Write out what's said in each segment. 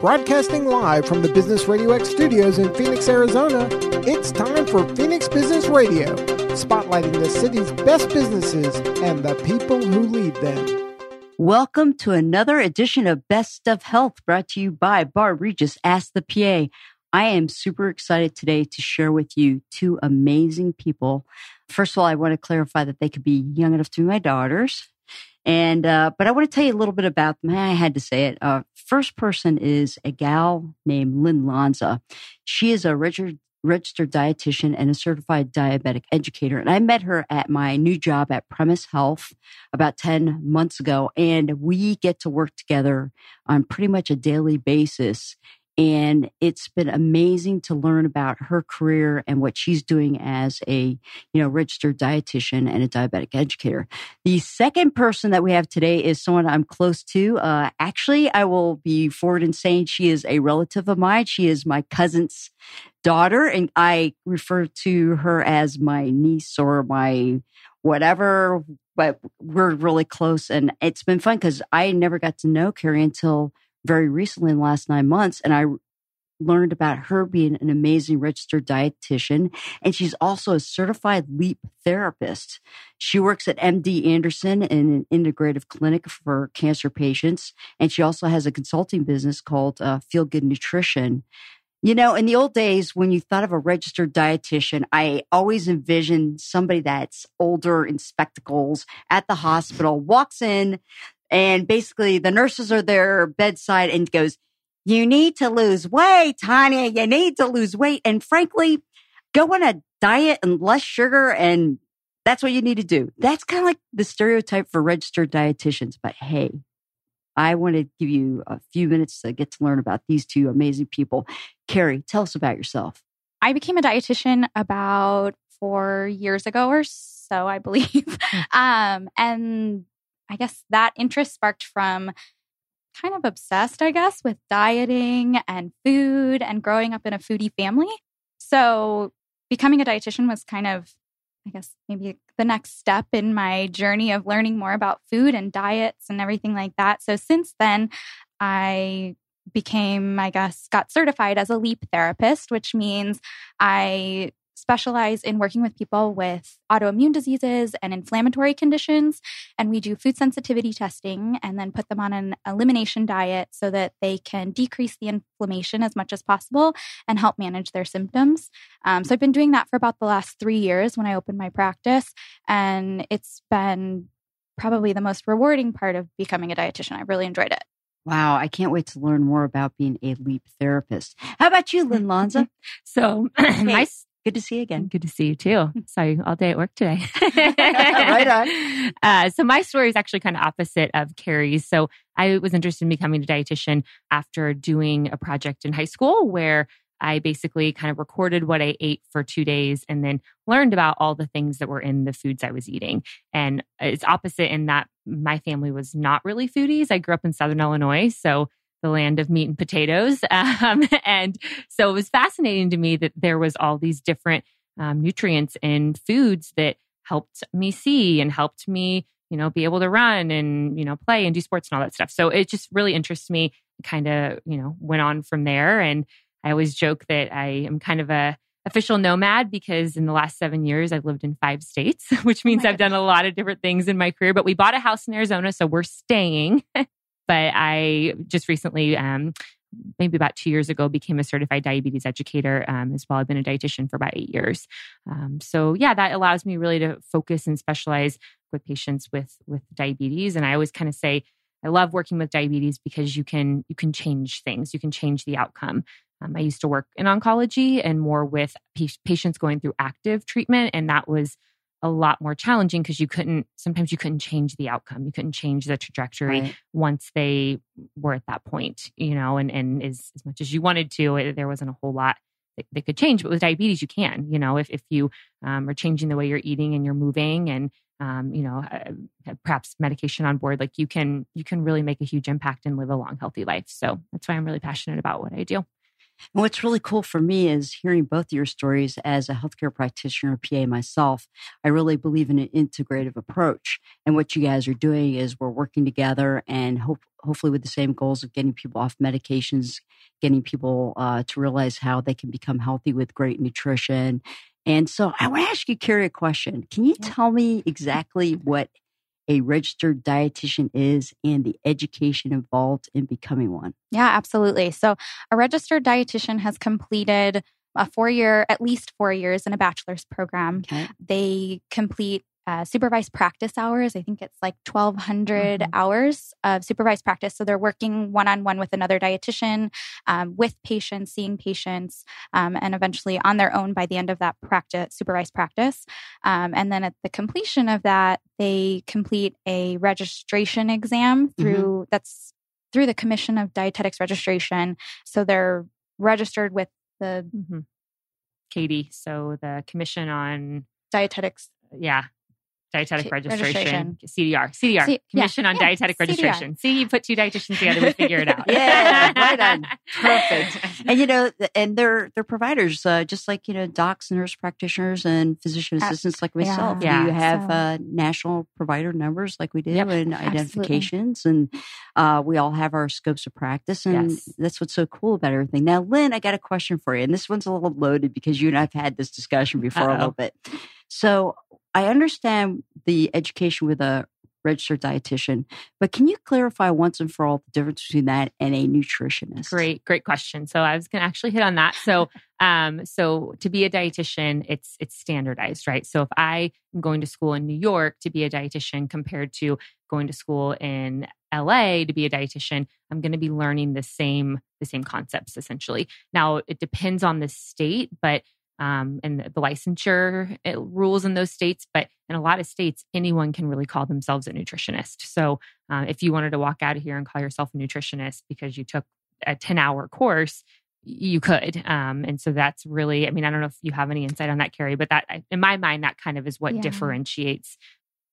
Broadcasting live from the Business Radio X studios in Phoenix, Arizona, it's time for Phoenix Business Radio, spotlighting the city's best businesses and the people who lead them. Welcome to another edition of Best of Health brought to you by Barb Regis Ask the PA. I am super excited today to share with you two amazing people. First of all, I want to clarify that they could be young enough to be my daughters. And, uh, but I want to tell you a little bit about them. I had to say it. Uh, first person is a gal named Lynn Lanza. She is a registered, registered dietitian and a certified diabetic educator. And I met her at my new job at Premise Health about 10 months ago. And we get to work together on pretty much a daily basis. And it's been amazing to learn about her career and what she's doing as a, you know, registered dietitian and a diabetic educator. The second person that we have today is someone I'm close to. Uh, actually, I will be forward in saying she is a relative of mine. She is my cousin's daughter, and I refer to her as my niece or my whatever, but we're really close. And it's been fun because I never got to know Carrie until very recently in the last nine months. And I learned about her being an amazing registered dietitian. And she's also a certified LEAP therapist. She works at MD Anderson in an integrative clinic for cancer patients. And she also has a consulting business called uh, Feel Good Nutrition. You know, in the old days, when you thought of a registered dietitian, I always envisioned somebody that's older in spectacles at the hospital, walks in, and basically the nurses are there bedside and goes, you need to lose weight, Tanya. You need to lose weight. And frankly, go on a diet and less sugar. And that's what you need to do. That's kind of like the stereotype for registered dietitians. But hey, I want to give you a few minutes to get to learn about these two amazing people. Carrie, tell us about yourself. I became a dietitian about four years ago or so, I believe. um, and I guess that interest sparked from kind of obsessed, I guess, with dieting and food and growing up in a foodie family. So becoming a dietitian was kind of, I guess, maybe the next step in my journey of learning more about food and diets and everything like that. So since then, I became, I guess, got certified as a LEAP therapist, which means I specialize in working with people with autoimmune diseases and inflammatory conditions. And we do food sensitivity testing and then put them on an elimination diet so that they can decrease the inflammation as much as possible and help manage their symptoms. Um, so I've been doing that for about the last three years when I opened my practice. And it's been probably the most rewarding part of becoming a dietitian. I really enjoyed it. Wow, I can't wait to learn more about being a LEAP therapist. How about you, Lynn Lanza? so, my Good to see you again. Good to see you too. Sorry, all day at work today. right on. Uh, so my story is actually kind of opposite of Carrie's. So I was interested in becoming a dietitian after doing a project in high school where I basically kind of recorded what I ate for two days and then learned about all the things that were in the foods I was eating. And it's opposite in that my family was not really foodies. I grew up in Southern Illinois. So the land of meat and potatoes. Um, and so it was fascinating to me that there was all these different um, nutrients in foods that helped me see and helped me, you know, be able to run and, you know, play and do sports and all that stuff. So it just really interests me, kind of, you know, went on from there. And I always joke that I am kind of a official nomad because in the last seven years I've lived in five states, which oh means oh I've done a lot of different things in my career. But we bought a house in Arizona, so we're staying. But I just recently, um, maybe about two years ago, became a certified diabetes educator um, as well. I've been a dietitian for about eight years. Um, so yeah, that allows me really to focus and specialize with patients with with diabetes. And I always kind of say, I love working with diabetes because you can you can change things. You can change the outcome. Um, I used to work in oncology and more with patients going through active treatment, and that was a lot more challenging because you couldn't sometimes you couldn't change the outcome. You couldn't change the trajectory right. once they were at that point you know and and as, as much as you wanted to it, there wasn't a whole lot that, that, could change. But with diabetes you can you know if, if you um, are changing the way you're eating and you're moving and um, you know uh, perhaps medication on board like you can you can really make a huge impact and live a long healthy life. So that's why i'm really passionate about what i do And what's really cool for me is hearing both your stories as a healthcare practitioner, PA myself. I really believe in an integrative approach. And what you guys are doing is we're working together and hope, hopefully with the same goals of getting people off medications, getting people uh, to realize how they can become healthy with great nutrition. And so I want to ask you, Carrie, a question. Can you yeah. tell me exactly what a registered dietitian is and the education involved in becoming one? Yeah, absolutely. So, a registered dietitian has completed a four year, at least four years in a bachelor's program. Okay. They complete uh, supervised practice hours. I think it's like 1,200 mm-hmm. hours of supervised practice. So they're working one on one with another dietitian, um, with patients, seeing patients, um, and eventually on their own by the end of that practice, supervised practice. Um, and then at the completion of that, they complete a registration exam mm-hmm. through mm-hmm. that's through the Commission of Dietetics Registration. So they're registered with the mm-hmm. CADI, so the Commission on Dietetics yeah dietetic registration, registration. CDR, CDR, C- Commission yeah, on yeah, Dietetic CDR. Registration. See, you put two dietitians together, we figure it out. yeah, right on, perfect. And you know, and they're they're providers, uh, just like you know, docs, nurse practitioners, and physician assistants like myself. Yeah, you have so. uh, national provider numbers like we do, yep, and identifications, absolutely. and uh, we all have our scopes of practice, and yes. that's what's so cool about everything. Now, Lynn, I got a question for you, and this one's a little loaded because you and I've had this discussion before Uh-oh. a little bit. So I understand the education with a registered dietitian, but can you clarify once and for all the difference between that and a nutritionist? Great, great question. So I was going to actually hit on that. So, um, so to be a dietitian, it's it's standardized, right? So if I am going to school in New York to be a dietitian compared to going to school in LA to be a dietitian, I'm going to be learning the same the same concepts essentially. Now it depends on the state, but um, and the licensure eh, rules in those states. But in a lot of states, anyone can really call themselves a nutritionist. So uh, if you wanted to walk out of here and call yourself a nutritionist because you took a 10 hour course, you could. Um, and so that's really, I mean, I don't know if you have any insight on that, Carrie, but that, in my mind, that kind of is what yeah. differentiates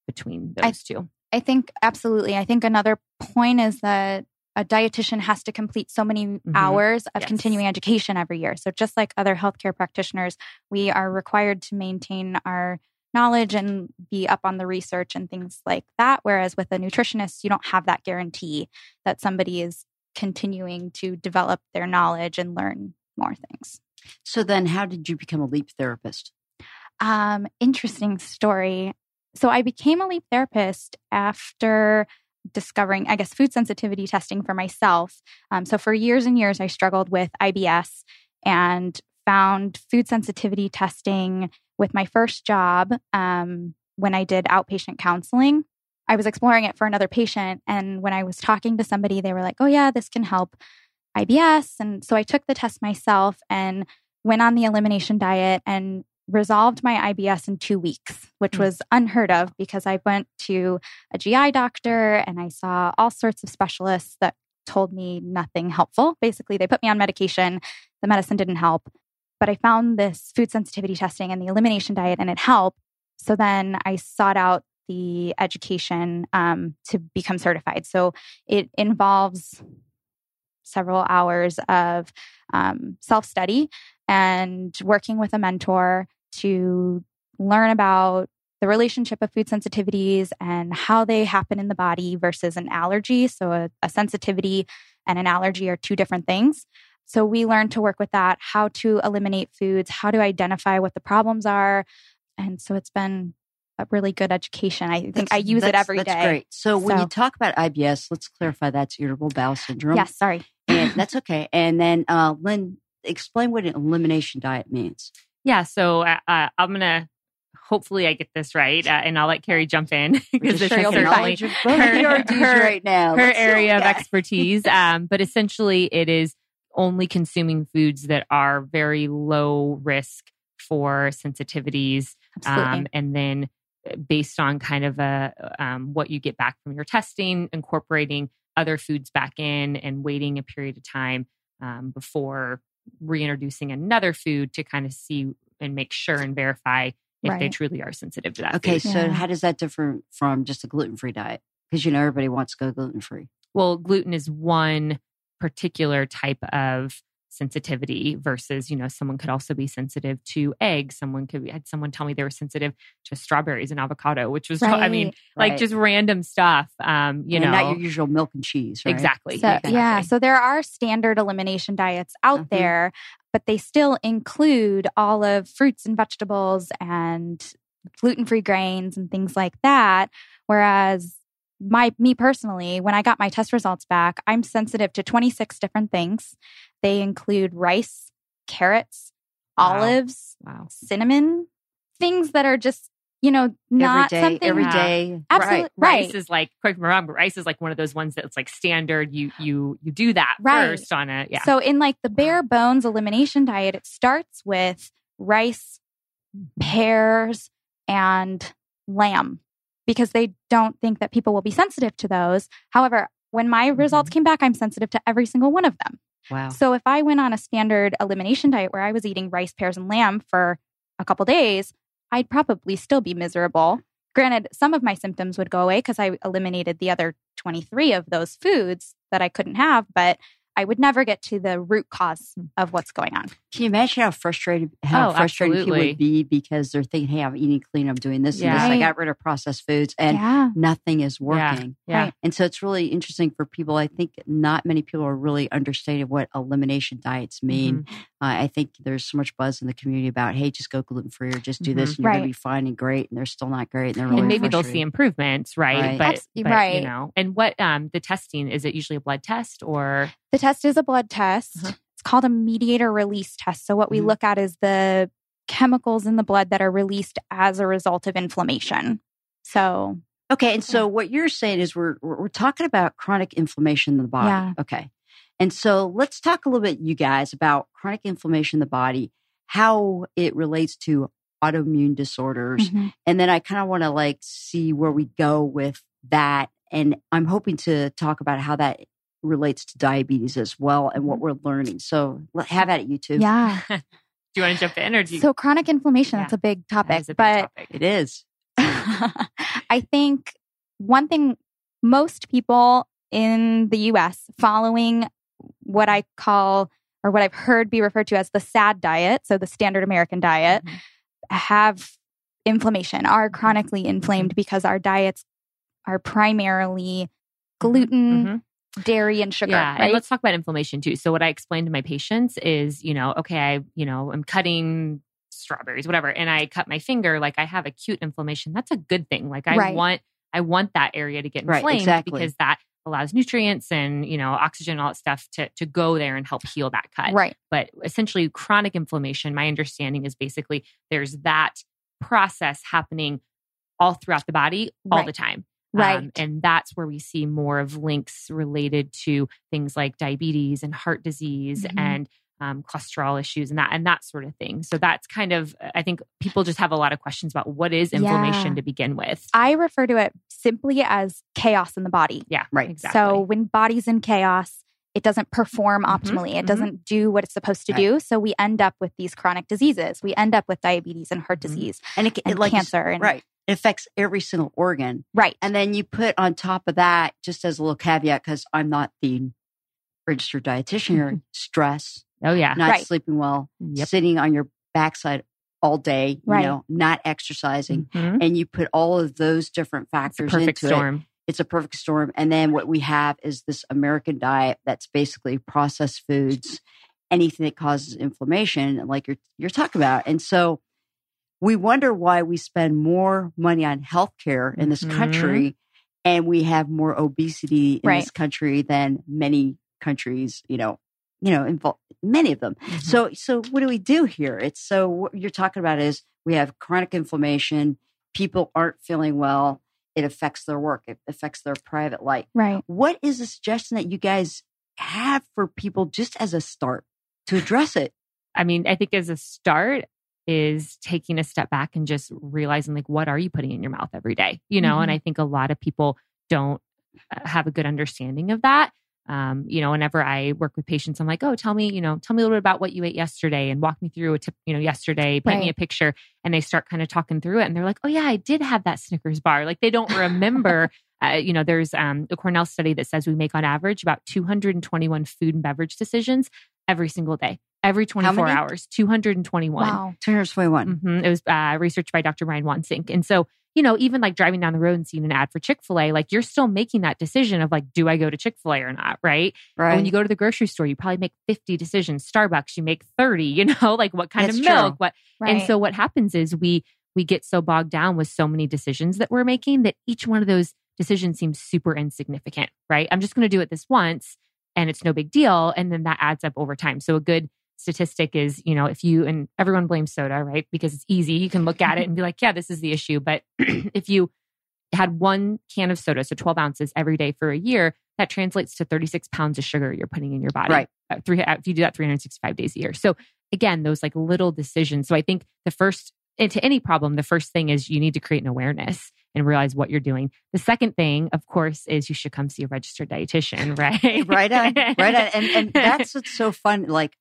between those I, two. I think absolutely. I think another point is that a dietitian has to complete so many mm-hmm. hours of yes. continuing education every year. So just like other healthcare practitioners, we are required to maintain our knowledge and be up on the research and things like that. Whereas with a nutritionist, you don't have that guarantee that somebody is continuing to develop their knowledge and learn more things. So then how did you become a leap therapist? Um, interesting story. So I became a leap therapist after discovering, I guess, food sensitivity testing for myself. Um, so for years and years, I struggled with IBS and found food sensitivity testing with my first job um, when I did outpatient counseling. I was exploring it for another patient. And when I was talking to somebody, they were like, oh, yeah, this can help IBS. And so I took the test myself and went on the elimination diet and resolved my IBS in two weeks, which was unheard of because I went to a GI doctor and I saw all sorts of specialists that told me nothing helpful. Basically, they put me on medication, the medicine didn't help. But I found this food sensitivity testing and the elimination diet, and it helped. So then I sought out the education um, to become certified. So it involves several hours of um, self study and working with a mentor to learn about the relationship of food sensitivities and how they happen in the body versus an allergy. So, a, a, sensitivity and an allergy are two different things. So, we learn to work with that, how to eliminate foods, how to identify what the problems are. And so, it's been a really good education. I think that's, I use it every that's day. that's great. So, so, when you talk about IBS, let's clarify that's irritable bowel syndrome. Yes, sorry. and that's okay. And then, uh, Lynn, explain what an elimination diet means. Yeah. So uh, uh I'm going to hopefully I get this right, uh, and I'll let Carrie jump in because this is certainly her, her, right now. her area of expertise. Um, but essentially, it is only consuming foods that are very low risk for sensitivities, um, and then uh, based on kind of a um, what you get back from your testing, incorporating other foods back in, and waiting a period of time um, before reintroducing another food to kind of see and make sure and verify if right. they truly are sensitive to that. Okay, food. so yeah. how does that differ from just a gluten free diet? Because you know everybody wants to go gluten free. Well, gluten is one particular type of sensitivity versus, you know, someone could also be sensitive to eggs. Someone could had someone tell me they were sensitive to strawberries and avocado, which was, I mean, Right. like just random stuff. Um, you And know, not your usual milk and cheese, right? exactly. So, exactly. yeah, so there are standard elimination diets out Mhm. there, but they still include all of fruits and vegetables and gluten free grains and things like that. Whereas my me personally, when I got my test results back, I'm sensitive to 26 different things. They include rice, carrots, Wow. olives, wow. cinnamon, things that are just, you know, not every day, something every Yeah. day. Absolutely. rice is like correct me wrong, but rice is like one of those ones that's like standard. You you you do that Right. first on it. yeah. So in like the bare bones elimination diet, it starts with rice, pears, and lamb because they don't think that people will be sensitive to those. However, when my results mm-hmm. came back, I'm sensitive to every single one of them. Wow. So if I went on a standard elimination diet where I was eating rice, pears, and lamb for a couple days, I'd probably still be miserable. Granted, some of my symptoms would go away because I eliminated the other 23 of those foods that I couldn't have, but I would never get to the root cause of what's going on. Can you imagine how frustrated how Oh, frustrated people would be because they're thinking, "Hey, I'm eating clean. I'm doing this and Yeah. this. I got rid of processed foods, and yeah. nothing is working." yeah. Right. And so it's really interesting for people. I think not many people are really understanding what elimination diets mean. Mhm. Uh, I think there's so much buzz in the community about, "Hey, just go gluten free or just do this, and you're going to be fine and great." And they're still not great, and they're really and maybe they'll see improvements, right? Right. But, Abs- but, right. you know, and what um the testing is it usually a blood test or The test is a blood test. Uh-huh. It's called a mediator release test. So, what we Mhm. look at is the chemicals in the blood that are released as a result of inflammation. So, Okay, and so what you're saying is we're we're talking about chronic inflammation in the body. Yeah. Okay. And so let's talk a little bit, you guys, about chronic inflammation in the body, how it relates to autoimmune disorders. mhm. And then I kind of want to like see where we go with that. And I'm hoping to talk about how that relates to diabetes as well and what we're learning. So have at it, you two. yeah. do you want to jump in or do you So, chronic inflammation, Yeah. that's a big topic. a big but topic. It is. I think one thing most people in the US following what I call or what I've heard be referred to as the SAD diet, so the standard American diet, Mhm. have inflammation, are Mm-hmm. chronically inflamed because our diets are primarily gluten, Mhm. Dairy, and sugar. Yeah, right? and let's talk about inflammation too. So what I explain to my patients is, you know, okay, I, you know, I'm cutting strawberries, whatever, and I cut my finger, like I have acute inflammation. That's a good thing. Like I Right. want, I want that area to get Right, inflamed exactly. because that allows nutrients and you know oxygen, all that stuff to to go there and help heal that cut. right. But essentially, chronic inflammation, my understanding is basically there's that process happening all throughout the body all Right. the time. Right. Um, and that's where we see more of links related to things like diabetes and heart disease Mhm. and um, cholesterol issues and that and that sort of thing. So that's kind of I think people just have a lot of questions about what is inflammation Yeah. to begin with. I refer to it simply as chaos in the body. yeah, Right. Exactly. So when body's in chaos, it doesn't perform Mhm, optimally. It mhm. doesn't do what it's supposed to Right. do. So we end up with these chronic diseases. We end up with diabetes and heart Mhm. disease And it, and it like cancer. And, right. It affects every single organ. Right. And then you put on top of that, just as a little caveat, because I'm not the registered dietitian here, stress, oh yeah, not Right. sleeping well, Yep. sitting on your backside all day, Right. you know, not exercising. Mhm. And you put all of those different factors perfect into it. It's a perfect storm. And then what we have is this American diet that's basically processed foods, anything that causes inflammation, like you're you're talking about. And so we wonder why we spend more money on healthcare in this Mhm. country and we have more obesity in Right. this country than many countries, you know, you know, involve many of them. Mhm. So, so what do we do here? It's so what you're talking about is we have chronic inflammation. People aren't feeling well. It affects their work. It affects their private life. Right. What is a suggestion that you guys have for people just as a start to address it? I mean, I think as a start is taking a step back and just realizing like what are you putting in your mouth every day, you know? And I think a lot of people don't uh, have a good understanding of that. Um, you know, whenever I work with patients, I'm like, oh, tell me, you know, tell me a little bit about what you ate yesterday and walk me through a tip, you know, yesterday, paint me a picture. And they start kind of talking through it and they're like, oh, yeah, I did have that Snickers bar. Like they don't remember. Uh, you know, there's um, a Cornell study that says we make on average about 221 food and beverage decisions every single day, every 24 hours, 221. Wow. 221. Mhm. It was uh, researched by Dr. Brian Wansink. And so, you know, even like driving down the road and seeing an ad for Chick fil A, like you're still making that decision of like, do I go to Chick fil A or not? Right. Right. And when you go to the grocery store, you probably make 50 decisions. Starbucks, you make 30, you know, like what kind That's of true. milk, what. Right. And so what happens is we, we get so bogged down with so many decisions that we're making that each one of those decisions seems super insignificant, right? I'm just going to do it this once and it's no big deal. And then that adds up over time. So a good statistic is, you know, if you, and everyone blames soda, right? Because it's easy. You can look at it and be like, yeah, this is the issue. But if you had one can of soda, so 12 ounces every day for a year, that translates to 36 pounds of sugar you're putting in your body. Right. Uh, three, uh, if you do that 365 days a year. So again, those like little decisions. So I think the first, into any problem, the first thing is you need to create an awareness and realize what you're doing. The second thing, of course, is you should come see a registered dietitian, right? right on, right on. And, and that's what's so fun. Like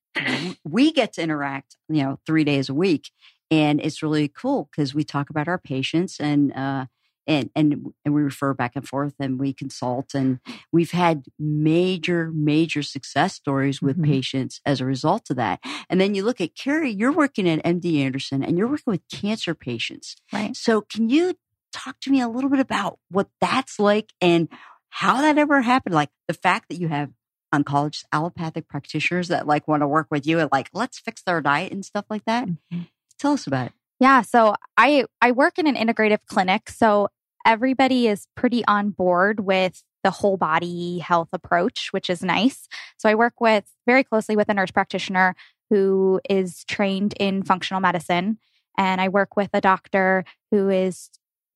we get to interact, you know, three days a week. And it's really cool because we talk about our patients and, uh, and, and, and we refer back and forth and we consult and we've had major, major success stories with Mhm. patients as a result of that. And then you look at Carrie, you're working at MD Anderson and you're working with cancer patients. Right. So can you talk to me a little bit about what that's like and how that ever happened? Like the fact that you have oncologists, allopathic practitioners that like want to work with you and like, let's fix their diet and stuff like that. Mhm. Tell us about it. Yeah. So I I work in an integrative clinic. So everybody is pretty on board with the whole body health approach, which is nice. So I work with very closely with a nurse practitioner who is trained in functional medicine. And I work with a doctor who is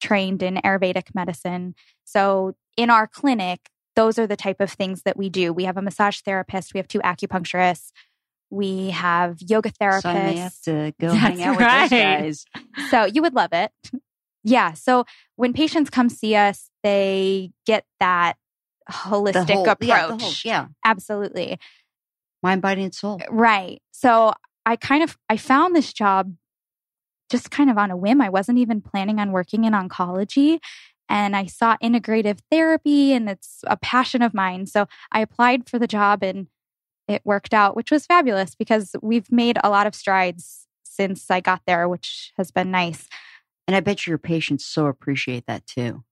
trained in Ayurvedic medicine. So in our clinic, those are the type of things that we do. We have a massage therapist, we have two acupuncturists, we have yoga therapists. So I may have to go That's hang out right. with those guys. So you would love it. Yeah. So when patients come see us, they get that holistic whole, approach. yeah, whole, yeah, Absolutely. mind, body, and soul. Right. So I kind of I found this job just kind of on a whim. I wasn't even planning on working in oncology. And I saw integrative therapy and it's a passion of mine. So I applied for the job and it worked out, which was fabulous because we've made a lot of strides since I got there, which has been nice. And I bet your patients so appreciate that too.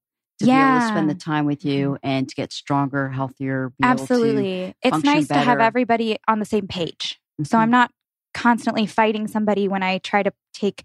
To be able to spend the time with you and to get stronger, healthier. Be able to- Absolutely. It's nice to have everybody on the same page. So Mhm. I'm not constantly fighting somebody when I try to take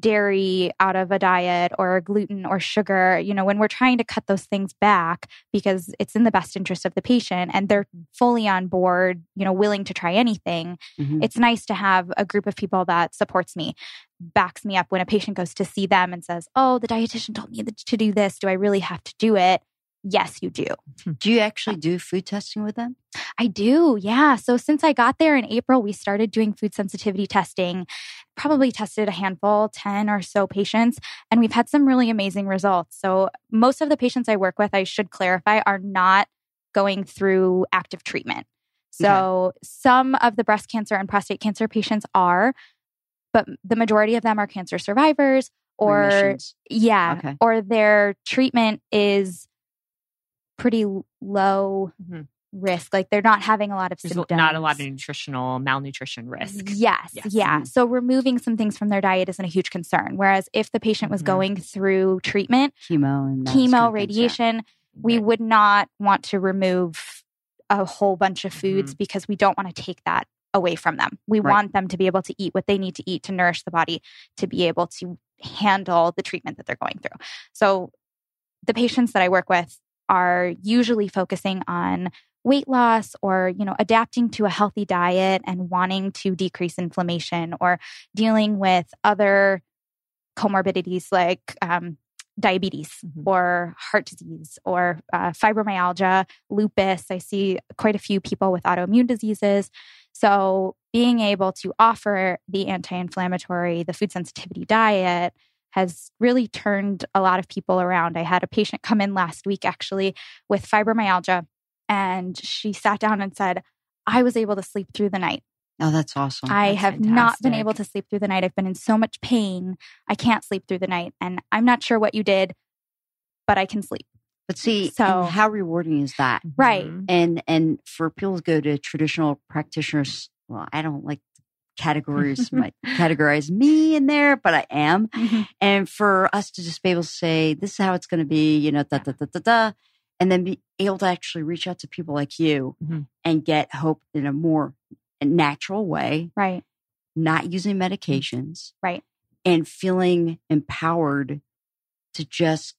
dairy out of a diet or gluten or sugar. You know, when we're trying to cut those things back because it's in the best interest of the patient and they're fully on board, you know, willing to try anything, Mhm. it's nice to have a group of people that supports me, backs me up when a patient goes to see them and says, Oh, the dietitian told me to do this. Do I really have to do it? Yes, you do. Hmm. Do you actually do food testing with them? I do. Yeah. So since I got there in April, we started doing food sensitivity testing. Probably tested a handful, 10 or so patients, and we've had some really amazing results. So most of the patients I work with, I should clarify, are not going through active treatment. So some of the breast cancer and prostate cancer patients are, but the majority of them are cancer survivors or Remissions? yeah, Okay. or their treatment is pretty low Mhm. risk. Like they're not having a lot of There's symptoms. not a lot of nutritional malnutrition risk. Yes, Yes. yeah. Mhm. So removing some things from their diet isn't a huge concern. Whereas if the patient was Mhm. going through treatment, chemo and chemo, kind of things, yeah. radiation, we Right. would not want to remove a whole bunch of Mm-hmm. foods because we don't want to take that away from them. We Right. want them to be able to eat what they need to eat to nourish the body to be able to handle the treatment that they're going through. So the patients that I work with are usually focusing on weight loss or you know adapting to a healthy diet and wanting to decrease inflammation or dealing with other comorbidities like um, diabetes Mhm. or heart disease or uh, fibromyalgia, lupus. I see quite a few people with autoimmune diseases. So, being able to offer the anti inflammatory, the food sensitivity diet has really turned a lot of people around. I had a patient come in last week actually with fibromyalgia, and she sat down and said, I was able to sleep through the night. Oh, that's awesome. I That's have not been able to sleep through the night. I've been in so much pain. I can't sleep through the night. And I'm not sure what you did, but I can sleep. But see, So- how rewarding is that? Right. Mhm. And and for people to go to traditional practitioners, well, I don't like categories my categorize me in there, but I am. Mhm. And for us to just be able to say, this is how it's going to be, you know, da da da da da, and then be able to actually reach out to people like you Mhm. and get hope in a more natural way, Right. not using medications, Right. and feeling empowered to just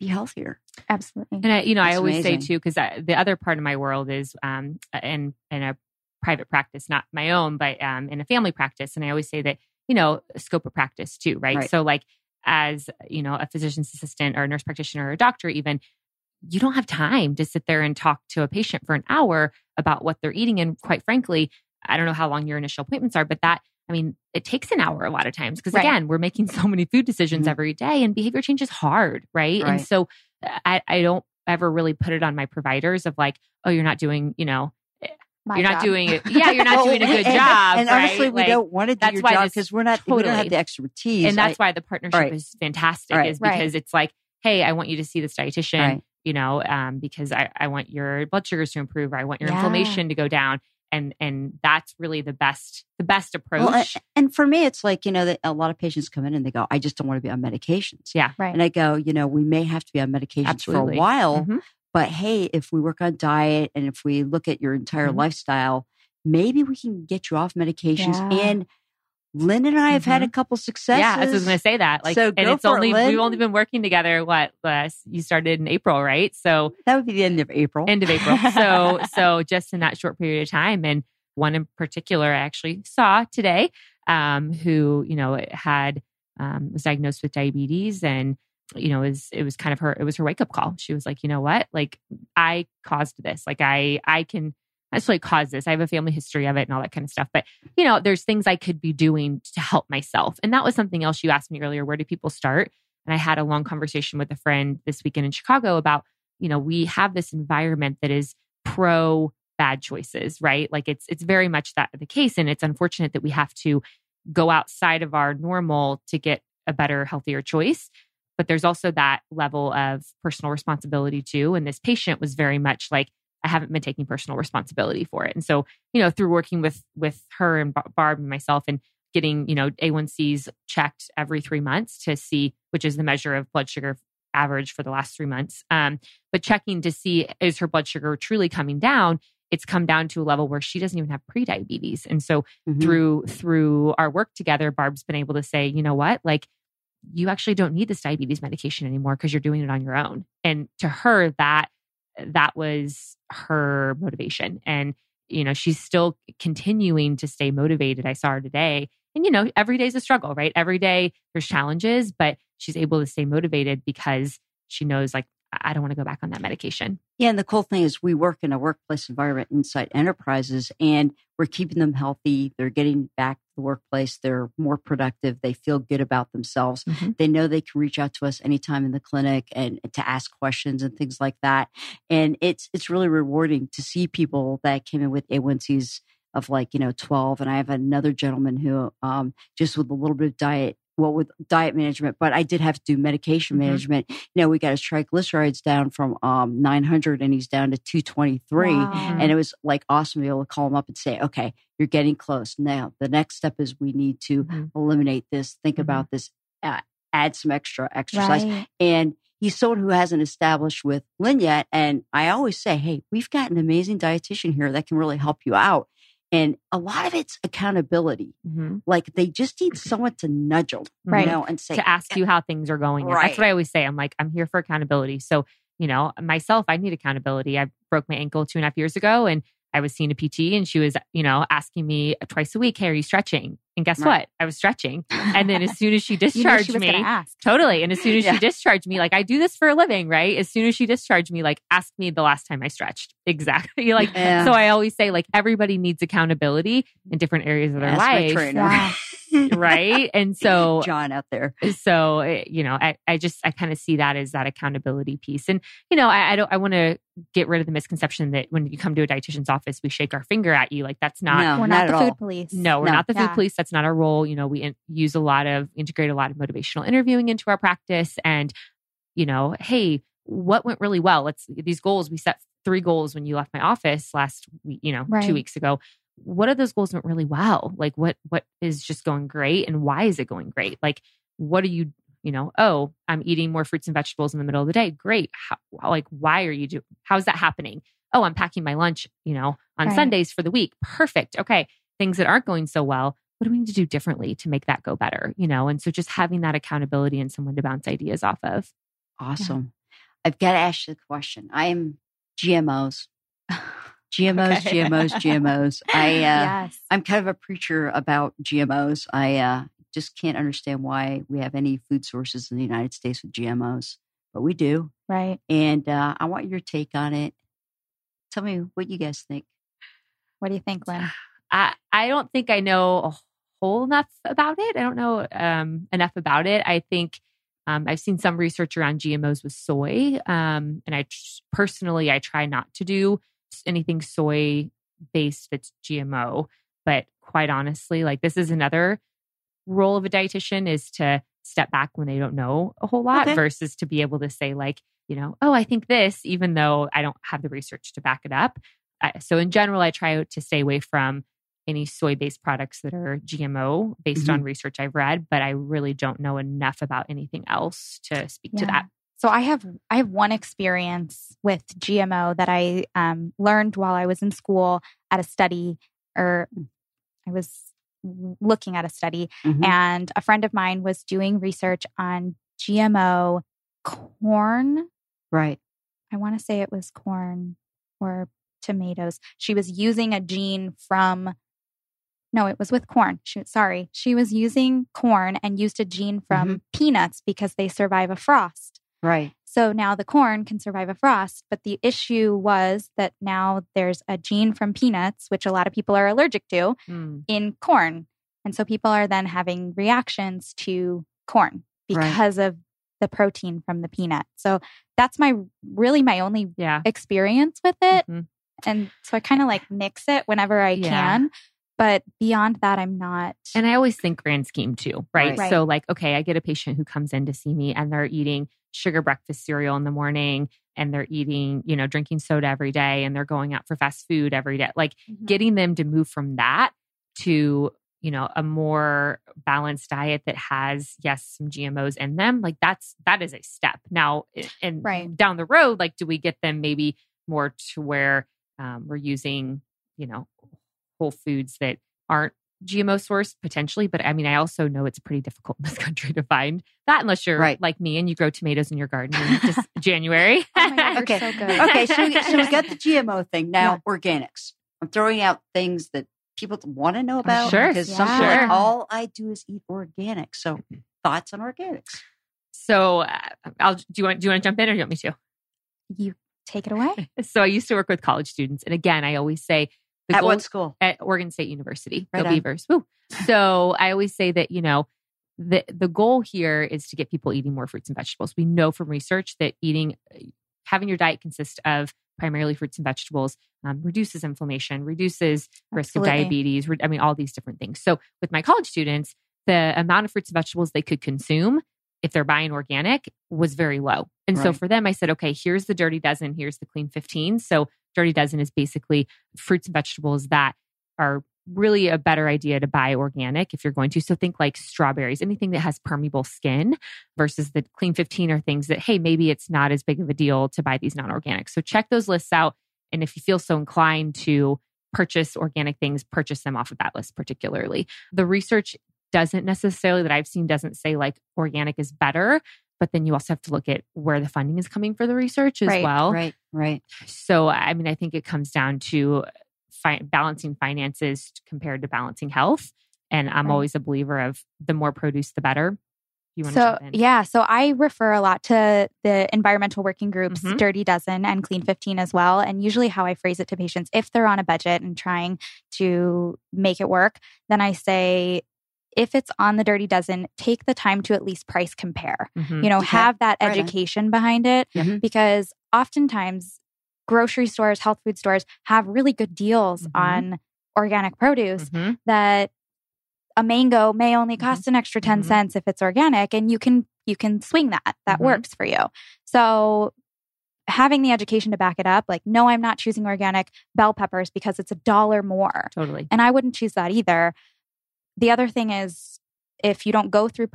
be healthier. Absolutely. And I, you know, I That's always say too, because the other part of my world is um in in a private practice, not my own, but um in a family practice. And I always say that, you know, scope of practice too, right? Right. So like as, you know, a physician's assistant or a nurse practitioner or a doctor even, you don't have time to sit there and talk to a patient for an hour about what they're eating. And quite frankly, I don't know how long your initial appointments are, but that I mean, it takes an hour a lot of times because Right. again, we're making so many food decisions Mhm. every day and behavior change is hard, right? And so I, I don't ever really put it on my providers of like, oh, you're not doing, you know, My you're not job. doing it. Yeah, you're not Well, doing a good and- job. And right? honestly, we Like, don't want to do that's your why job because we're not we don't have the expertise. and that's I- why the partnership Right. is fantastic Right. is because it's like, hey, I want you to see this dietitian, you know, um, because I, I want your blood sugars to improve or I want your Yeah. inflammation to go down. And and that's really the best the best approach. Well, and for me, it's like, you know, that a lot of patients come in and they go, I just don't want to be on medications. Yeah. Right. And I go, you know, we may have to be on medications Absolutely. for a while, Mhm. But hey, if we work on diet and if we look at your entire Mhm. lifestyle, maybe we can get you off medications. Yeah. And Lynn and I have had a couple successes. Yeah, I was going to say that. Like, So and it's it, only Lynn. we've only been working together. What last you started in April, right? So That would be the end of April. end of April. So so just in that short period of time, and one in particular, I actually saw today, um, who you know had um, was diagnosed with diabetes, and you know is it was kind of her it was her wake up call. She was like, you know what, like I caused this. Like I I can necessarily cause this. I have a family history of it and all that kind of stuff. But you know, there's things I could be doing to help myself. And that was something else you asked me earlier. Where do people start? And I had a long conversation with a friend this weekend in Chicago about, you know, we have this environment that is pro bad choices, right? Like it's it's very much that the case. And it's unfortunate that we have to go outside of our normal to get a better, healthier choice. But there's also that level of personal responsibility too. And this patient was very much like, I haven't been taking personal responsibility for it. And so, you know, through working with with her and Barb and myself and getting, you know, A1Cs checked every 3 months to see which is the measure of blood sugar average for the last 3 months. Um but checking to see is her blood sugar truly coming down, it's come down to a level where she doesn't even have prediabetes. And so Mhm. through through our work together, Barb's been able to say, you know what, like you actually don't need this diabetes medication anymore because you're doing it on your own. And to her, that that was her motivation. And you know, she's still continuing to stay motivated. I saw her today. And you know, every day is a struggle, right? Every day there's challenges, but she's able to stay motivated because she knows like I don't want to go back on that medication. Yeah, and the cool thing is we work in a workplace environment inside enterprises and we're keeping them healthy. They're getting back to the workplace. They're more productive. They feel good about themselves. Mhm. They know they can reach out to us anytime in the clinic and to ask questions and things like that. And it's it's really rewarding to see people that came in with A1Cs of like, you know, 12. And I have another gentleman who um just with a little bit of diet well with diet management, but I did have to do medication Mhm. management. You know, we got his triglycerides down from um 900 and he's down to 223. Wow. And it was like awesome to be able to call him up and say, okay, you're getting close. Now, the next step is we need to Mhm. eliminate this, think Mhm. about this, uh, add some extra exercise. Right. And he's someone who hasn't established with Lynn yet. And I always say, hey, we've got an amazing dietitian here that can really help you out. And a lot of it's accountability. Mhm. Like they just need someone to nudge them, Right. you know, and say, to ask you how things are going. Right. That's what I always say. I'm like, I'm here for accountability. So, you know, myself, I need accountability. I broke my ankle two and a half years ago and I was seeing a PT and she was, you know, asking me twice a week, Hey, are you stretching? And guess Right. what? I was stretching. And then as soon as she you knew discharged she was me, ask. Totally. And as soon as Yeah. she discharged me, like I do this for a living, right? As soon as she discharged me, like ask me the last time I stretched. Exactly. Like, Yeah. so I always say, like, everybody needs accountability in different areas of their Ask life. Yeah. Right. And so John out there. so eh, you know i, I just i kind of see that as that accountability piece and you know i, I don't i want to get rid of the misconception that when you come to a dietitian's office we shake our finger at you like that's not No, We're not not, the food all. police. no, we're No. not the food Yeah. police. That's not our role. You know, we in, use a lot of integrate a lot of motivational interviewing into our practice, and you know, hey, what went really well? Let's these goals. We set three goals when you left my office last week, you know, Right. two weeks ago. What of those goals went really well? Like what what is just going great and why is it going great? Like what are you, you know, oh, I'm eating more fruits and vegetables in the middle of the day. Great. How, like why are you do how's that happening? Oh, I'm packing my lunch, you know, on Right. Sundays for the week. Perfect. Okay. Things that aren't going so well. What do we need to do differently to make that go better? You know, and so just having that accountability and someone to bounce ideas off of. Awesome. I've got to ask you the question. I am GMOs. GMOs, Okay. GMOs, GMOs. I uh, yes. I'm kind of a preacher about GMOs. I uh, just can't understand why we have any food sources in the United States with GMOs, but we do. Right. And uh, I want your take on it. Tell me what you guys think. What do you think, Lynn? I, I don't think I know a whole enough about it. I don't know um, enough about it. I think um, I've seen some research around GMOs with soy, um, and I tr- personally I try not to do anything soy based that's GMO. But quite honestly, like this is another role of a dietitian is to step back when they don't know a whole lot Okay. versus to be able to say like you know oh I think this even though I don't have the research to back it up. I, so in general, I try to stay away from any soy based products that are GMO based Mm-hmm. on research I've read, but I really don't know enough about anything else to speak to that. So I have I have one experience with GMO that I um, learned while I was in school at a study, or I was looking at a study, Mhm. and a friend of mine was doing research on GMO corn. Right. I want to say it was corn or tomatoes. She was using a gene from. No, it was with corn. She, sorry, she was using corn and used a gene from peanuts because they survive a frost. Right. So now the corn can survive a frost. But the issue was that now there's a gene from peanuts, which a lot of people are allergic to, Mm. in corn. And so people are then having reactions to corn Right. because of the protein from the peanut. So that's my really my only Yeah. experience with it. Mhm. And so I kind of like mix it whenever I Yeah. can. But beyond that, I'm not. And I always think grand scheme too, right? Right. Right. So, like, okay, I get a patient who comes in to see me and they're eating sugar breakfast cereal in the morning and they're eating, you know, drinking soda every day and they're going out for fast food every day. Like, Mhm. getting them to move from that to you know a more balanced diet that has yes some gmos in them like that's that is a step now and Right. down the road like do we get them maybe more to where um, we're using you know whole foods that aren't gmo sourced potentially but i mean i also know it's pretty difficult in this country to find that unless you're Right. like me and you grow tomatoes in your garden in just january Oh my God, Okay. so good. Okay. So, we- so we got the GMO thing. Now, organics. I'm throwing out things that people want to know about. Sure. Because some people Yeah. like, all I do is eat organic. So, thoughts on organics? so uh, i'll do you want do you want to jump in or do you want me to You take it away. So I used to work with college students. And again, I always say the At goal what school? at Oregon State University, Right go on. Beavers. Woo. So I always say that, you know, the the goal here is to get people eating more fruits and vegetables. We know from research that eating having your diet consist of primarily fruits and vegetables um, reduces inflammation, reduces risk of diabetes. re- I mean, all these different things. So with my college students, the amount of fruits and vegetables they could consume if they're buying organic was very low. And so for them, I said, okay, here's the dirty dozen, here's the clean 15. So dirty dozen is basically fruits and vegetables that are really a better idea to buy organic if you're going to. So think like strawberries, anything that has permeable skin versus the clean 15 are things that, hey, maybe it's not as big of a deal to buy these non organic. So check those lists out. And if you feel so inclined to purchase organic things, purchase them off of that list, particularly. The research doesn't necessarily, that I've seen, doesn't say like organic is better. But then you also have to look at where the funding is coming for the research as Right, well. Right. Right. So, I mean, I think it comes down to fi- balancing finances compared to balancing health. And I'm Right. always a believer of the more produce, the better. You want So yeah, so I refer a lot to the environmental working groups, Mhm. Dirty Dozen and Clean 15 as well. And usually how I phrase it to patients, if they're on a budget and trying to make it work, then I say, if it's on the Dirty Dozen, take the time to at least price compare. Mhm. You know, Okay. have that Right education behind it Mhm. because oftentimes grocery stores, health food stores have really good deals Mhm. on organic produce Mhm. that a mango may only Mm-hmm. cost an extra 10 Mhm. cents if it's organic and you can you can swing that that works for you so having the education to back it up, like, no, I'm not choosing organic bell peppers because it's a dollar more. Totally. And I wouldn't choose that either. The other thing is, if you don't go through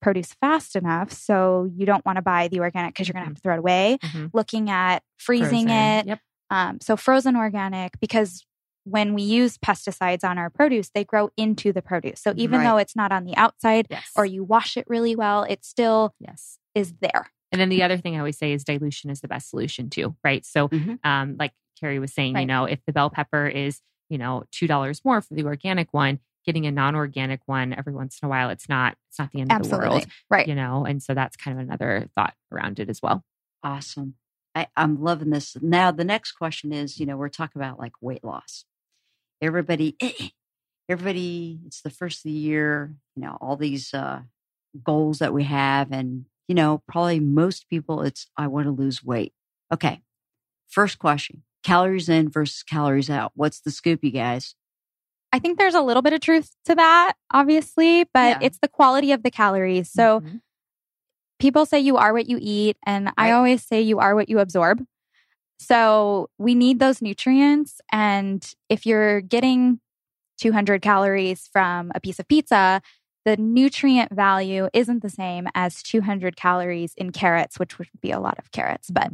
produce fast enough, so you don't want to buy the organic because you're going to have to throw it away, Mhm. looking at freezing Frozen. it. Yep. Um, so frozen organic, because when we use pesticides on our produce, they grow into the produce. So even Right. though it's not on the outside Yes. or you wash it really well, it still yes. is there. And then the other thing I always say is dilution is the best solution too, right? So, Mhm. um, like Carrie was saying, you know, if the bell pepper is, you know, two dollars more for the organic one, getting a non-organic one every once in a while, it's not, it's not the end of the world, Right. you know. And so that's kind of another thought around it as well. Awesome. I, I'm loving this. Now, the next question is, you know, we're talking about like weight loss. Everybody, everybody, it's the first of the year, you know, all these uh, goals that we have. And, you know, probably most people, it's, I want to lose weight. Okay. First question calories in versus calories out. What's the scoop, you guys? I think there's a little bit of truth to that, obviously, but Yeah. it's the quality of the calories. So Mhm. people say you are what you eat, and I always say you are what you absorb. So we need those nutrients. And if you're getting 200 calories from a piece of pizza, the nutrient value isn't the same as 200 calories in carrots, which would be a lot of carrots, but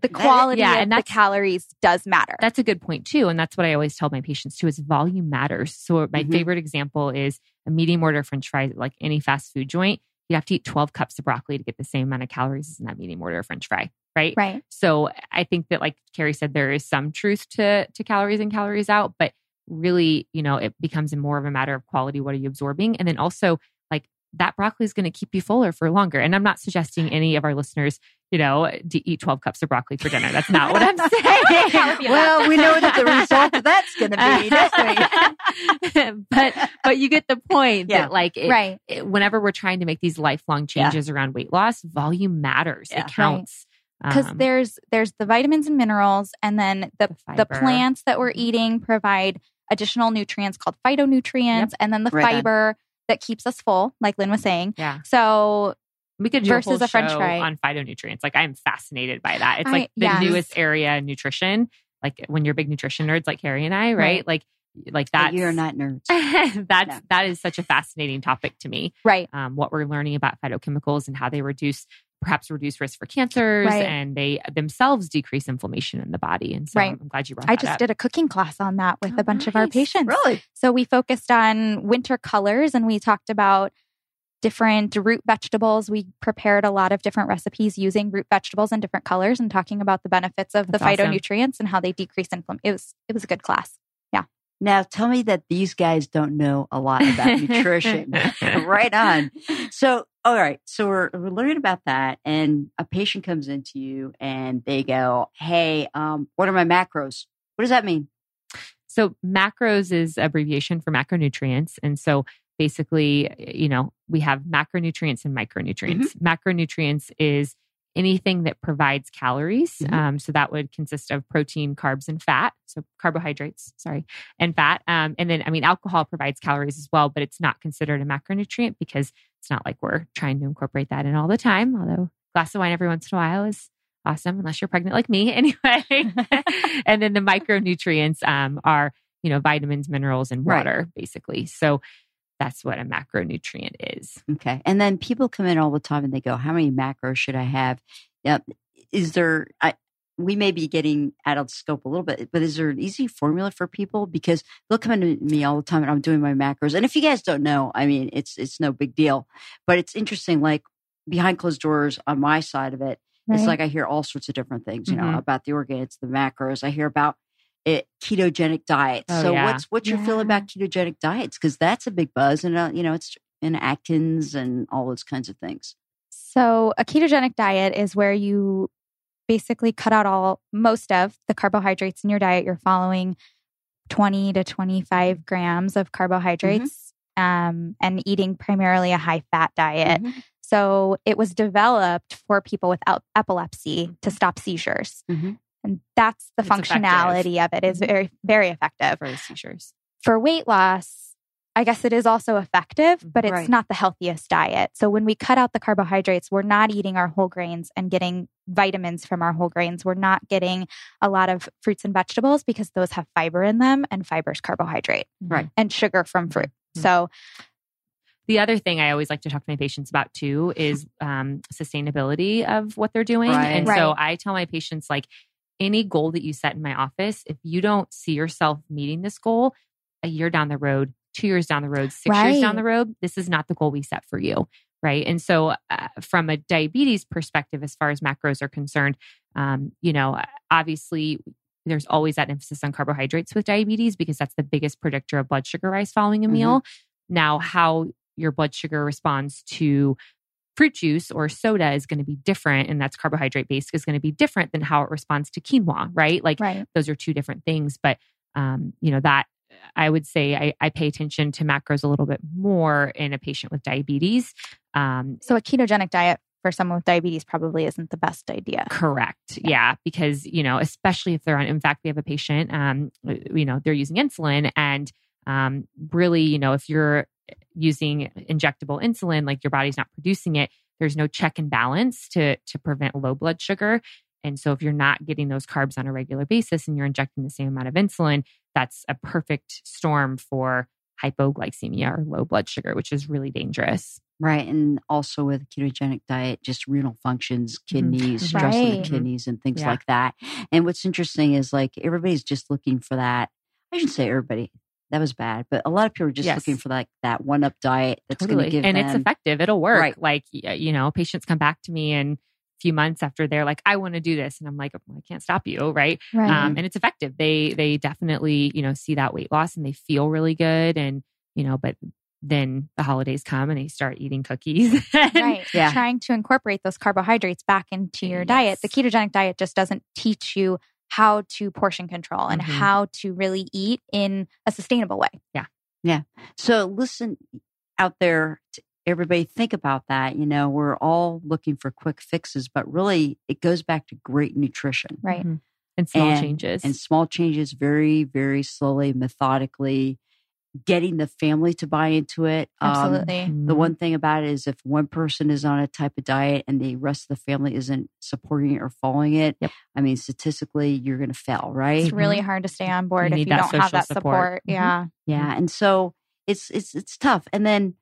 the quality yeah, and the calories does matter. That's a good point too, and that's what I always tell my patients too: is volume matters. So my Mhm. favorite example is a medium order French fry, like any fast food joint. You have to eat 12 cups of broccoli to get the same amount of calories as in that medium order French fry, right? right. So I think that, like Carrie said, there is some truth to to calories in, calories out, but really, you know, it becomes more of a matter of quality. What are you absorbing? And then also, like that broccoli is going to keep you fuller for longer. And I'm not suggesting any of our listeners, you know, to eat 12 cups of broccoli for dinner. That's not what I'm saying. That would be a lot. well, we know that the result of that's going to be, but but you get the point Yeah. that like it, right. it- whenever we're trying to make these lifelong Yeah. changes around weight loss, volume matters. Yeah. It counts. because Um, there's there's the vitamins and minerals and then the The the plants that we're Mhm. eating provide additional nutrients called phytonutrients and then the Right on. fiber that keeps us full like lynn was saying yeah. so We could do versus a, whole a French show fry. on phytonutrients. Like I'm fascinated by that. It's I- like the yes. newest area in nutrition. Like when you're big nutrition nerds, like Carrie and I, right? Right. Like, like that You're not nerds. that's No. that is such a fascinating topic to me. right Um, what we're learning about phytochemicals and how they reduce, perhaps reduce risk for cancers, Right. and they themselves decrease inflammation in the body. And so Right. I'm, I'm glad you brought that up. i that just up. did a cooking class on that with Oh, a bunch of our patients Really? so we focused on winter colors and we talked about different root vegetables we prepared a lot of different recipes using root vegetables in different colors and talking about the benefits of That's the awesome. phytonutrients and how they decrease inflammation it was it was a good class Yeah. Now tell me that these guys don't know a lot about nutrition. right on. So, all right. So we're, we're learning about that, and a patient comes into you and they go, "Hey, um, what are my macros? What does that mean?" So macros is abbreviation for macronutrients. And so basically, you know, we have macronutrients and micronutrients. Macronutrients is anything that provides calories. Mhm. Um, so that would consist of protein, carbs, and fat. So carbohydrates, sorry, and fat. Um, and then, I mean, alcohol provides calories as well, but it's not considered a macronutrient because it's not like we're trying to incorporate that in all the time. Although glass of wine every once in a while is awesome, unless you're pregnant like me, anyway. and then the micronutrients um, are, you know, vitamins, minerals, and Right. water, basically. So that's what a macronutrient is. Okay. And then people come in all the time and they go, How many macros should I have? Yeah. Is there, I, we may be getting out of scope a little bit, but is there an easy formula for people? Because they'll come into me all the time and I'm doing my macros. And if you guys don't know, I mean, it's, it's no big deal, but it's interesting. Like behind closed doors on my side of it, it's like I hear all sorts of different things, you know, Mhm. about the organs, the macros. I hear about it, ketogenic diets. Oh, so yeah. what's, what's your feel Yeah. about ketogenic diets? Because that's a big buzz and, uh, you know, it's in Atkins and all those kinds of things. So, a ketogenic diet is where you basically cut out all most of the carbohydrates in your diet. You're following 20 to 25 grams of carbohydrates um, and eating primarily a high fat diet. Mhm. So, it was developed for people without epilepsy to stop seizures. Mhm. And that's the It's effective. functionality of it is Mhm. very, very effective. for seizures. For weight loss, I guess it is also effective, but it's Right. not the healthiest diet. So when we cut out the carbohydrates, we're not eating our whole grains and getting vitamins from our whole grains. We're not getting a lot of fruits and vegetables because those have fiber in them and fiber's carbohydrate Right. and sugar from fruit. Mhm. So The other thing I always like to talk to my patients about too is um, sustainability of what they're doing. Right. And so I tell my patients, like, any goal that you set in my office, if you don't see yourself meeting this goal a year down the road, two years down the road, six years down the road, this is not the goal we set for you. Right. And so, uh, from a diabetes perspective, as far as macros are concerned, um, you know, obviously there's always that emphasis on carbohydrates with diabetes because that's the biggest predictor of blood sugar rise following a Mhm. meal. Now, how your blood sugar responds to fruit juice or soda is going to be different, and that's carbohydrate based, is going to be different than how it responds to quinoa, right? Like right. those are two different things. But, um, you know, that I would say I, I pay attention to macros a little bit more in a patient with diabetes. Um, So a ketogenic diet for someone with diabetes probably isn't the best idea. Correct. Yeah. Because, you know, especially if they're on, in fact, we have a patient, um, you know, they're using insulin and, um, really, you know, if you're using injectable insulin, like your body's not producing it, there's no check and balance to, to prevent low blood sugar. And so if you're not getting those carbs on a regular basis and you're injecting the same amount of insulin, that's a perfect storm for hypoglycemia or low blood sugar, which is really dangerous. Right. And also with a ketogenic diet, just renal functions, Mhm. kidneys, stress on the kidneys, and things Yeah. like that. And what's interesting is like everybody's just looking for that. I shouldn't say everybody. That was bad, but a lot of people are just Yes. looking for like that one up diet that's going to give you. and them. it's effective. It'll work. Right. Like, you know, patients come back to me in a few months after they're like, I want to do this. And I'm like, I can't stop you. Right. Right. Um, and it's effective. They, they definitely, you know, see that weight loss and they feel really good. And, you know, but then the holidays come and they start eating cookies. Right. Yeah. Trying to incorporate those carbohydrates back into your diet. The ketogenic diet just doesn't teach you how to portion control and Mhm. how to really eat in a sustainable way. Yeah. Yeah. So listen out there, t- everybody think about that. You know, we're all looking for quick fixes, but really it goes back to great nutrition Right. Mhm. And small And- changes. and small changes very, very slowly, methodically, getting the family to buy into it. Um, Absolutely. the Mhm. one thing about it is if one person is on a type of diet and the rest of the family isn't supporting it or following it, Yep. I mean, statistically, you're going to fail, right? It's really hard to stay on board You if you don't have that support. support. Mhm. Yeah. Yeah, and so it's it's it's tough. And then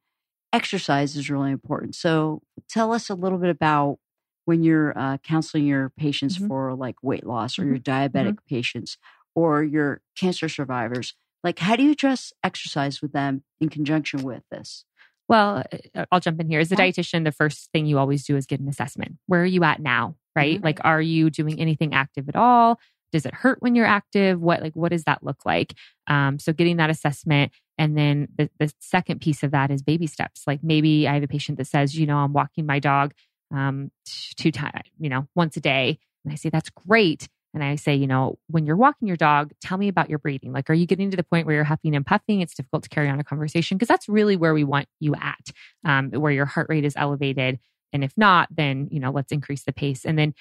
exercise is really important. So tell us a little bit about when you're uh, counseling your patients Mhm. for like weight loss or your diabetic patients or your cancer survivors. Like, how do you address exercise with them in conjunction with this? Well, uh, I'll jump in here. As a dietitian, the first thing you always do is get an assessment. Where are you at now? Right? Mhm. Like, are you doing anything active at all? Does it hurt when you're active? What like what does that look like? Um, so getting that assessment, and then the, the second piece of that is baby steps. Like maybe I have a patient that says, you know, I'm walking my dog um, two times, you know, once a day, and I say that's great. And I say, you know, when you're walking your dog, tell me about your breathing. Like, are you getting to the point where you're huffing and puffing? It's difficult to carry on a conversation because that's really where we want you at, um, where your heart rate is elevated. And if not, then, you know, let's increase the pace. And then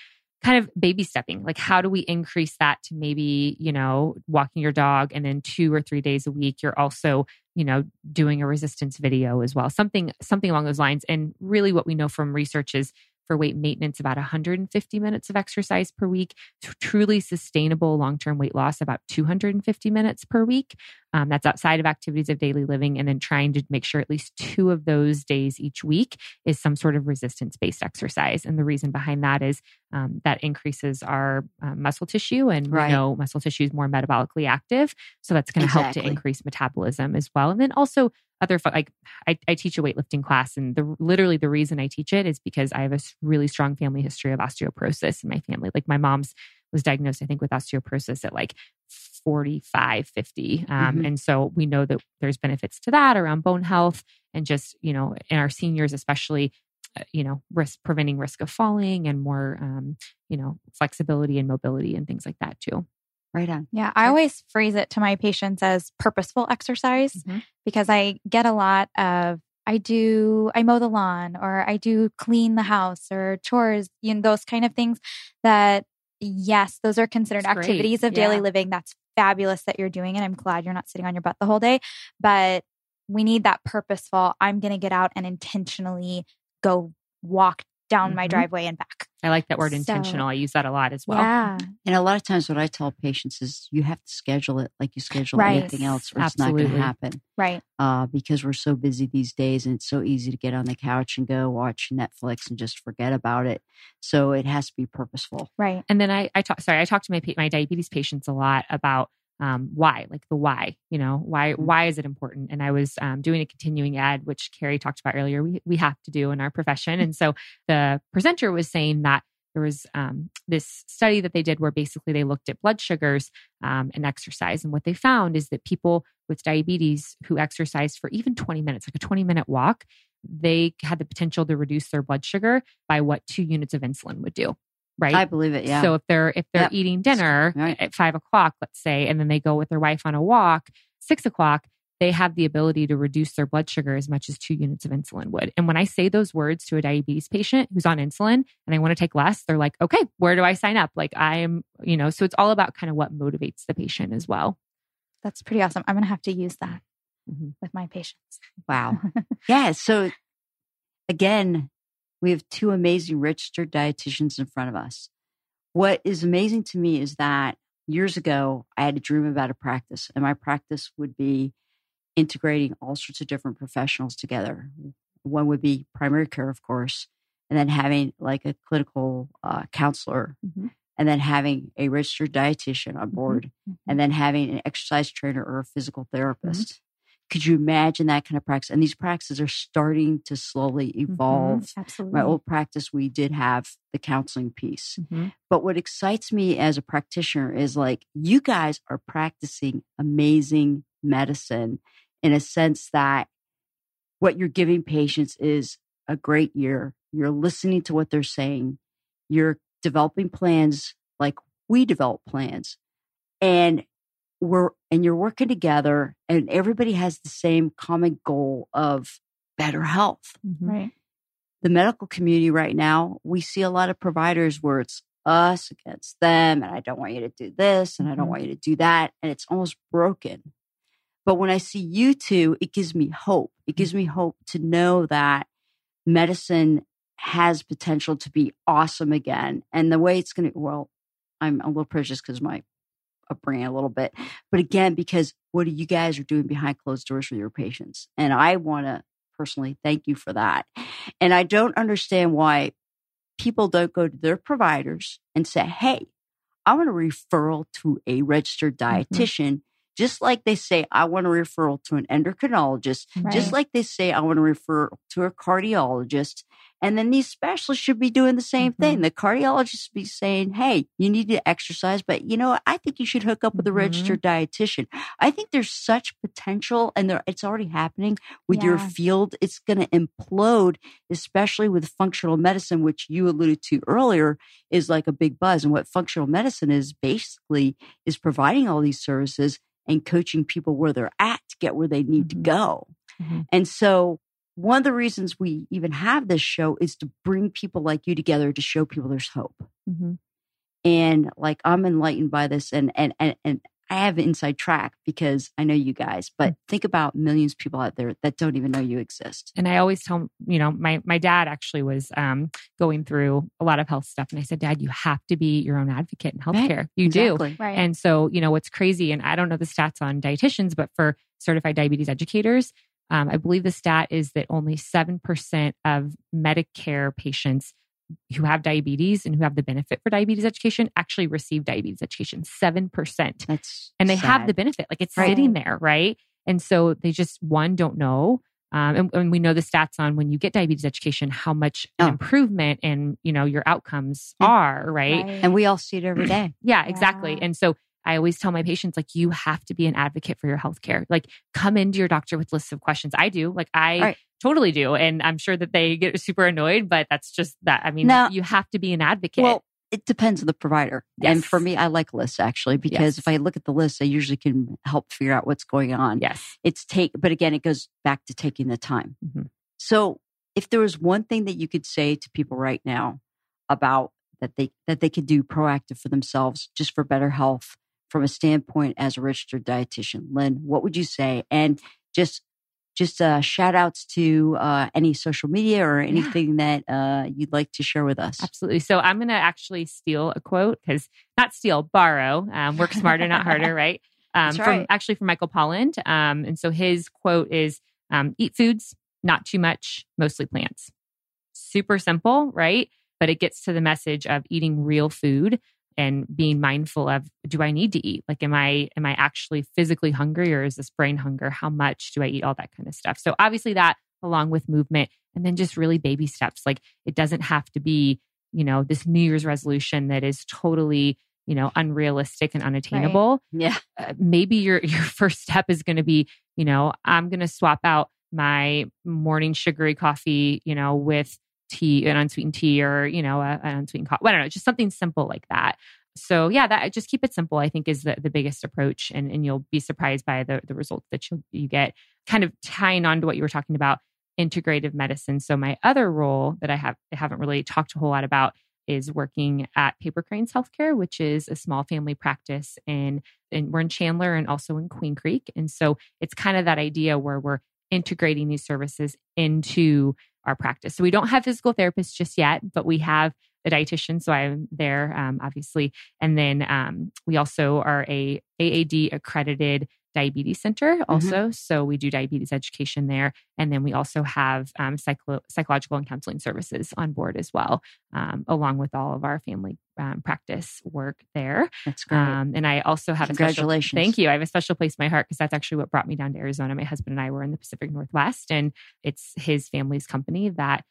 kind of baby stepping, like, how do we increase that to maybe, you know, walking your dog and then two or three days a week, you're also, you know, doing a resistance video as well, something, something along those lines. And really what we know from research is for weight maintenance, about 150 minutes of exercise per week. Truly sustainable long term weight loss, about 250 minutes per week. Um, that's outside of activities of daily living. And then trying to make sure at least two of those days each week is some sort of resistance based exercise. And the reason behind that is um, that increases our uh, muscle tissue. And Right. we know muscle tissue is more metabolically active. So that's going to help to increase metabolism as well. And then also, other like I, I teach a weightlifting class and the literally the reason I teach it is because I have a really strong family history of osteoporosis in my family. Like my mom's was diagnosed, I think, with osteoporosis at like 45, 50. Um, Mhm. And so we know that there's benefits to that around bone health and just, you know, in our seniors, especially, uh, you know, risk preventing risk of falling and more, um, you know, flexibility and mobility and things like that too. Right on. Yeah, I always phrase it to my patients as purposeful exercise Mhm. because I get a lot of I do I mow the lawn or I do clean the house or chores, you know, those kind of things that yes, those are considered That's great. activities of daily living. That's fabulous that you're doing it. I'm glad you're not sitting on your butt the whole day. But we need that purposeful, I'm going to get out and intentionally go walk down my Mhm. driveway and back. I like that word So- intentional. I use that a lot as well. yeah. And a lot of times, what I tell patients is you have to schedule it like you schedule Right. anything else, or it's not going to happen. Right. Uh, because we're so busy these days, and it's so easy to get on the couch and go watch Netflix and just forget about it. So it has to be purposeful. Right. And then I, I talk, sorry, I talk to my my diabetes patients a lot about um, why, like the why. You know, why Mhm. why is it important? And I was um, doing a continuing ad, which Carrie talked about earlier. We we have to do in our profession. And so the presenter was saying that there was um, this study that they did where basically they looked at blood sugars um, and exercise, and what they found is that people with diabetes who exercise for even 20 minutes, like a 20 minute walk, they had the potential to reduce their blood sugar by what two units of insulin would do. Right. I believe it. Yeah. So if they're if they're Yep. eating dinner Right. at five o'clock, let's say, and then they go with their wife on a walk, six o'clock, they have the ability to reduce their blood sugar as much as two units of insulin would. And when I say those words to a diabetes patient who's on insulin and they want to take less, they're like, okay, where do I sign up? Like I am, you know, so it's all about kind of what motivates the patient as well. That's pretty awesome. I'm going to have to use that Mhm. with my patients. Wow. yeah. So again, we have two amazing registered dietitians in front of us. What is amazing to me is that years ago, I had a dream about a practice, and my practice would be integrating all sorts of different professionals together. One would be primary care, of course, and then having like a clinical uh, counselor, Mhm. and then having a registered dietitian on board, and then having an exercise trainer or a physical therapist. Could you imagine that kind of practice? And these practices are starting to slowly evolve. Absolutely. My old practice, we did have the counseling piece. Mhm. But what excites me as a practitioner is like, you guys are practicing amazing medicine in a sense that what you're giving patients is a great year. You're listening to what they're saying. You're developing plans like we develop plans. And we're and you're working together and everybody has the same common goal of better health Mhm. right. the medical community right now, we see a lot of providers where it's us against them, and I don't want you to do this, and I don't Mhm. want you to do that, and it's almost broken. But when I see you two, it gives me hope. It gives me hope to know that medicine has potential to be awesome again. And the way it's going to, well, I'm a little prejudiced because my upbringing a little bit, but again, because what you guys are doing behind closed doors for your patients. And I want to personally thank you for that. And I don't understand why people don't go to their providers and say, Hey, I want a referral to a registered mm-hmm. dietitian, just like they say, I want a referral to an endocrinologist, just like they say, I want to refer to a cardiologist. And then these specialists should be doing the same thing. The cardiologist be saying, Hey, you need to exercise, but you know what? I think you should hook up with a Mhm. registered dietitian. I think there's such potential and there, it's already happening with your field. It's going to implode, especially with functional medicine, which you alluded to earlier is like a big buzz. And what functional medicine is basically is providing all these services and coaching people where they're at to get where they need Mhm. to go. Mhm. And so one of the reasons we even have this show is to bring people like you together to show people there's hope. Mhm. And like I'm enlightened by this and and and, and I have inside track because I know you guys, but think about millions of people out there that don't even know you exist. And I always tell, you know, my my dad actually was um, going through a lot of health stuff, and I said, Dad, you have to be your own advocate in healthcare. You do. Right. And so, you know, what's crazy, and I don't know the stats on dietitians, but for certified diabetes educators, um, I believe the stat is that only 7% of Medicare patients who have diabetes and who have the benefit for diabetes education actually receive diabetes education. 7%. That's And they have the benefit, like it's Right. sitting there, right? And so they just, one, don't know. Um, and, and we know the stats on when you get diabetes education, how much Oh. improvement in, you know, your outcomes Yeah. are, right? and we all see it every day. Yeah, exactly. Yeah. And so I always tell my patients, like, you have to be an advocate for your healthcare. Like, come into your doctor with lists of questions. I do. Like, I Right. totally do. And I'm sure that they get super annoyed, but that's just that. I mean, Now- you have to be an advocate. Well, it depends on the provider. And for me, I like lists actually because Yes. if I look at the list, I usually can help figure out what's going on. yes. It's take, but again, it goes back to taking the time. Mhm. So if there was one thing that you could say to people right now about that they that they could do proactive for themselves just for better health from a standpoint as a registered dietitian, Lynn, what would you say? And just just uh, shout outs to uh, any social media or anything yeah. that uh, you'd like to share with us. Absolutely. So I'm going to actually steal a quote because not steal, borrow. Um, work smarter, not harder, right? Um, right. From actually from Michael Pollan. Um, and so his quote is um, eat foods, not too much, mostly plants. Super simple, right? But it gets to the message of eating real food and being mindful of do I need to eat? Like am I am I actually physically hungry or is this brain hunger? How much do I eat? All that kind of stuff. So obviously that along with movement and then just really baby steps. Like it doesn't have to be, you know, this New Year's resolution that is totally you know unrealistic and unattainable right. yeah uh, maybe your your first step is going to be you know i'm going to swap out my morning sugary coffee you know with tea, an unsweetened tea, or you know, a, an unsweetened coffee. I don't know, just something simple like that. So yeah, that just keep it simple. I think is the, the biggest approach, and and you'll be surprised by the the results that you you get. Kind of tying on to what you were talking about, integrative medicine. So my other role that I have I haven't really talked a whole lot about is working at Paper Cranes Healthcare, which is a small family practice in, and we're in Chandler and also in Queen Creek. And so it's kind of that idea where we're integrating these services into our practice. So we don't have physical therapists just yet, but we have a dietitian. So I'm there, um, obviously. And then um, we also are a AAD accredited diabetes center mm-hmm. also mm-hmm. so we do diabetes education there and then we also have um, psycho- psychological and counseling services on board as well um, along with all of our family um, practice work there that's great um, and i also have congratulations a special, thank you i have a special place in my heart because that's actually what brought me down to arizona my husband and i were in the pacific northwest and it's his family's company that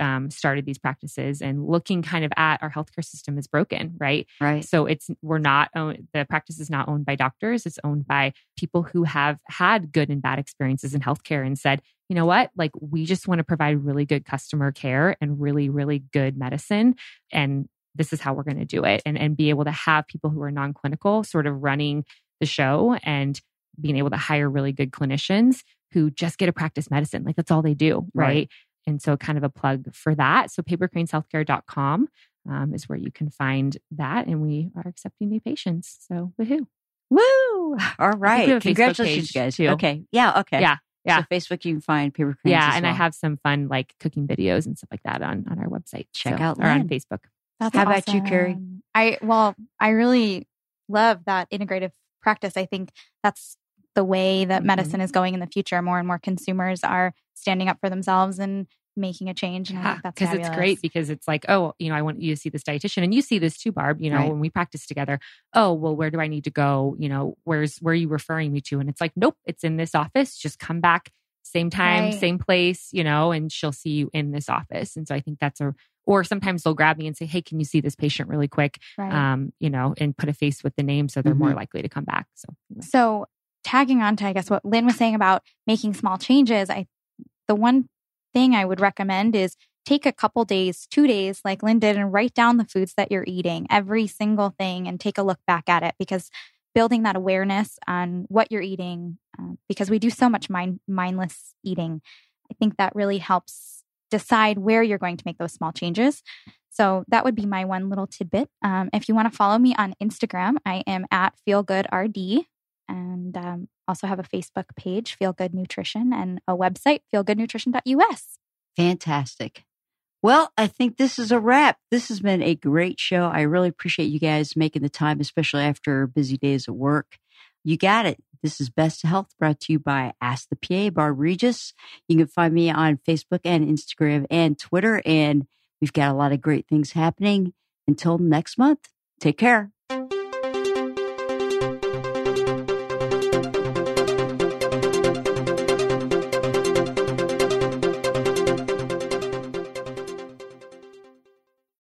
um, started these practices and looking kind of at our healthcare system is broken, right? Right. So it's we're not the practice is not owned by doctors; it's owned by people who have had good and bad experiences in healthcare and said, you know what, like we just want to provide really good customer care and really, really good medicine, and this is how we're going to do it, and and be able to have people who are non-clinical sort of running the show and being able to hire really good clinicians who just get to practice medicine. Like that's all they do, right? right. And so, kind of a plug for that. So, papercraneshealthcare.com um, is where you can find that. And we are accepting new patients. So, woohoo. Woo! All right. Congratulations, guys. Too. Okay. Yeah. Okay. Yeah. Yeah. So Facebook, you can find Paper Cranes. Yeah, and well. I have some fun like cooking videos and stuff like that on on our website. Check so, out or on Facebook. That's How awesome. about you, Carrie? I well, I really love that integrative practice. I think that's the way that mm-hmm. medicine is going in the future. More and more consumers are standing up for themselves and making a change. And yeah, because it's great because it's like, oh, you know, I want you to see this dietitian, and you see this too, Barb. You know, right. when we practice together. Oh, well, where do I need to go? You know, where's where are you referring me to? And it's like, nope, it's in this office. Just come back, same time, right. same place. You know, and she'll see you in this office. And so I think that's a or sometimes they'll grab me and say, "Hey, can you see this patient really quick?" Right. Um, you know, and put a face with the name, so they're mm-hmm. more likely to come back. So, anyway. so tagging on to I guess what Lynn was saying about making small changes, I the one thing I would recommend is take a couple days, two days, like Lynn did, and write down the foods that you're eating, every single thing, and take a look back at it because building that awareness on what you're eating, uh, because we do so much mind, mindless eating, I think that really helps decide where you're going to make those small changes. So that would be my one little tidbit. Um, if you want to follow me on Instagram, I am at feelgoodrd and um, also have a Facebook page, Feel Good Nutrition, and a website, feelgoodnutrition.us. Fantastic. Well, I think this is a wrap. This has been a great show. I really appreciate you guys making the time, especially after busy days at work. You got it. This is Best Health brought to you by Ask the PA, Barb Regis. You can find me on Facebook and Instagram and Twitter, and we've got a lot of great things happening. Until next month, take care.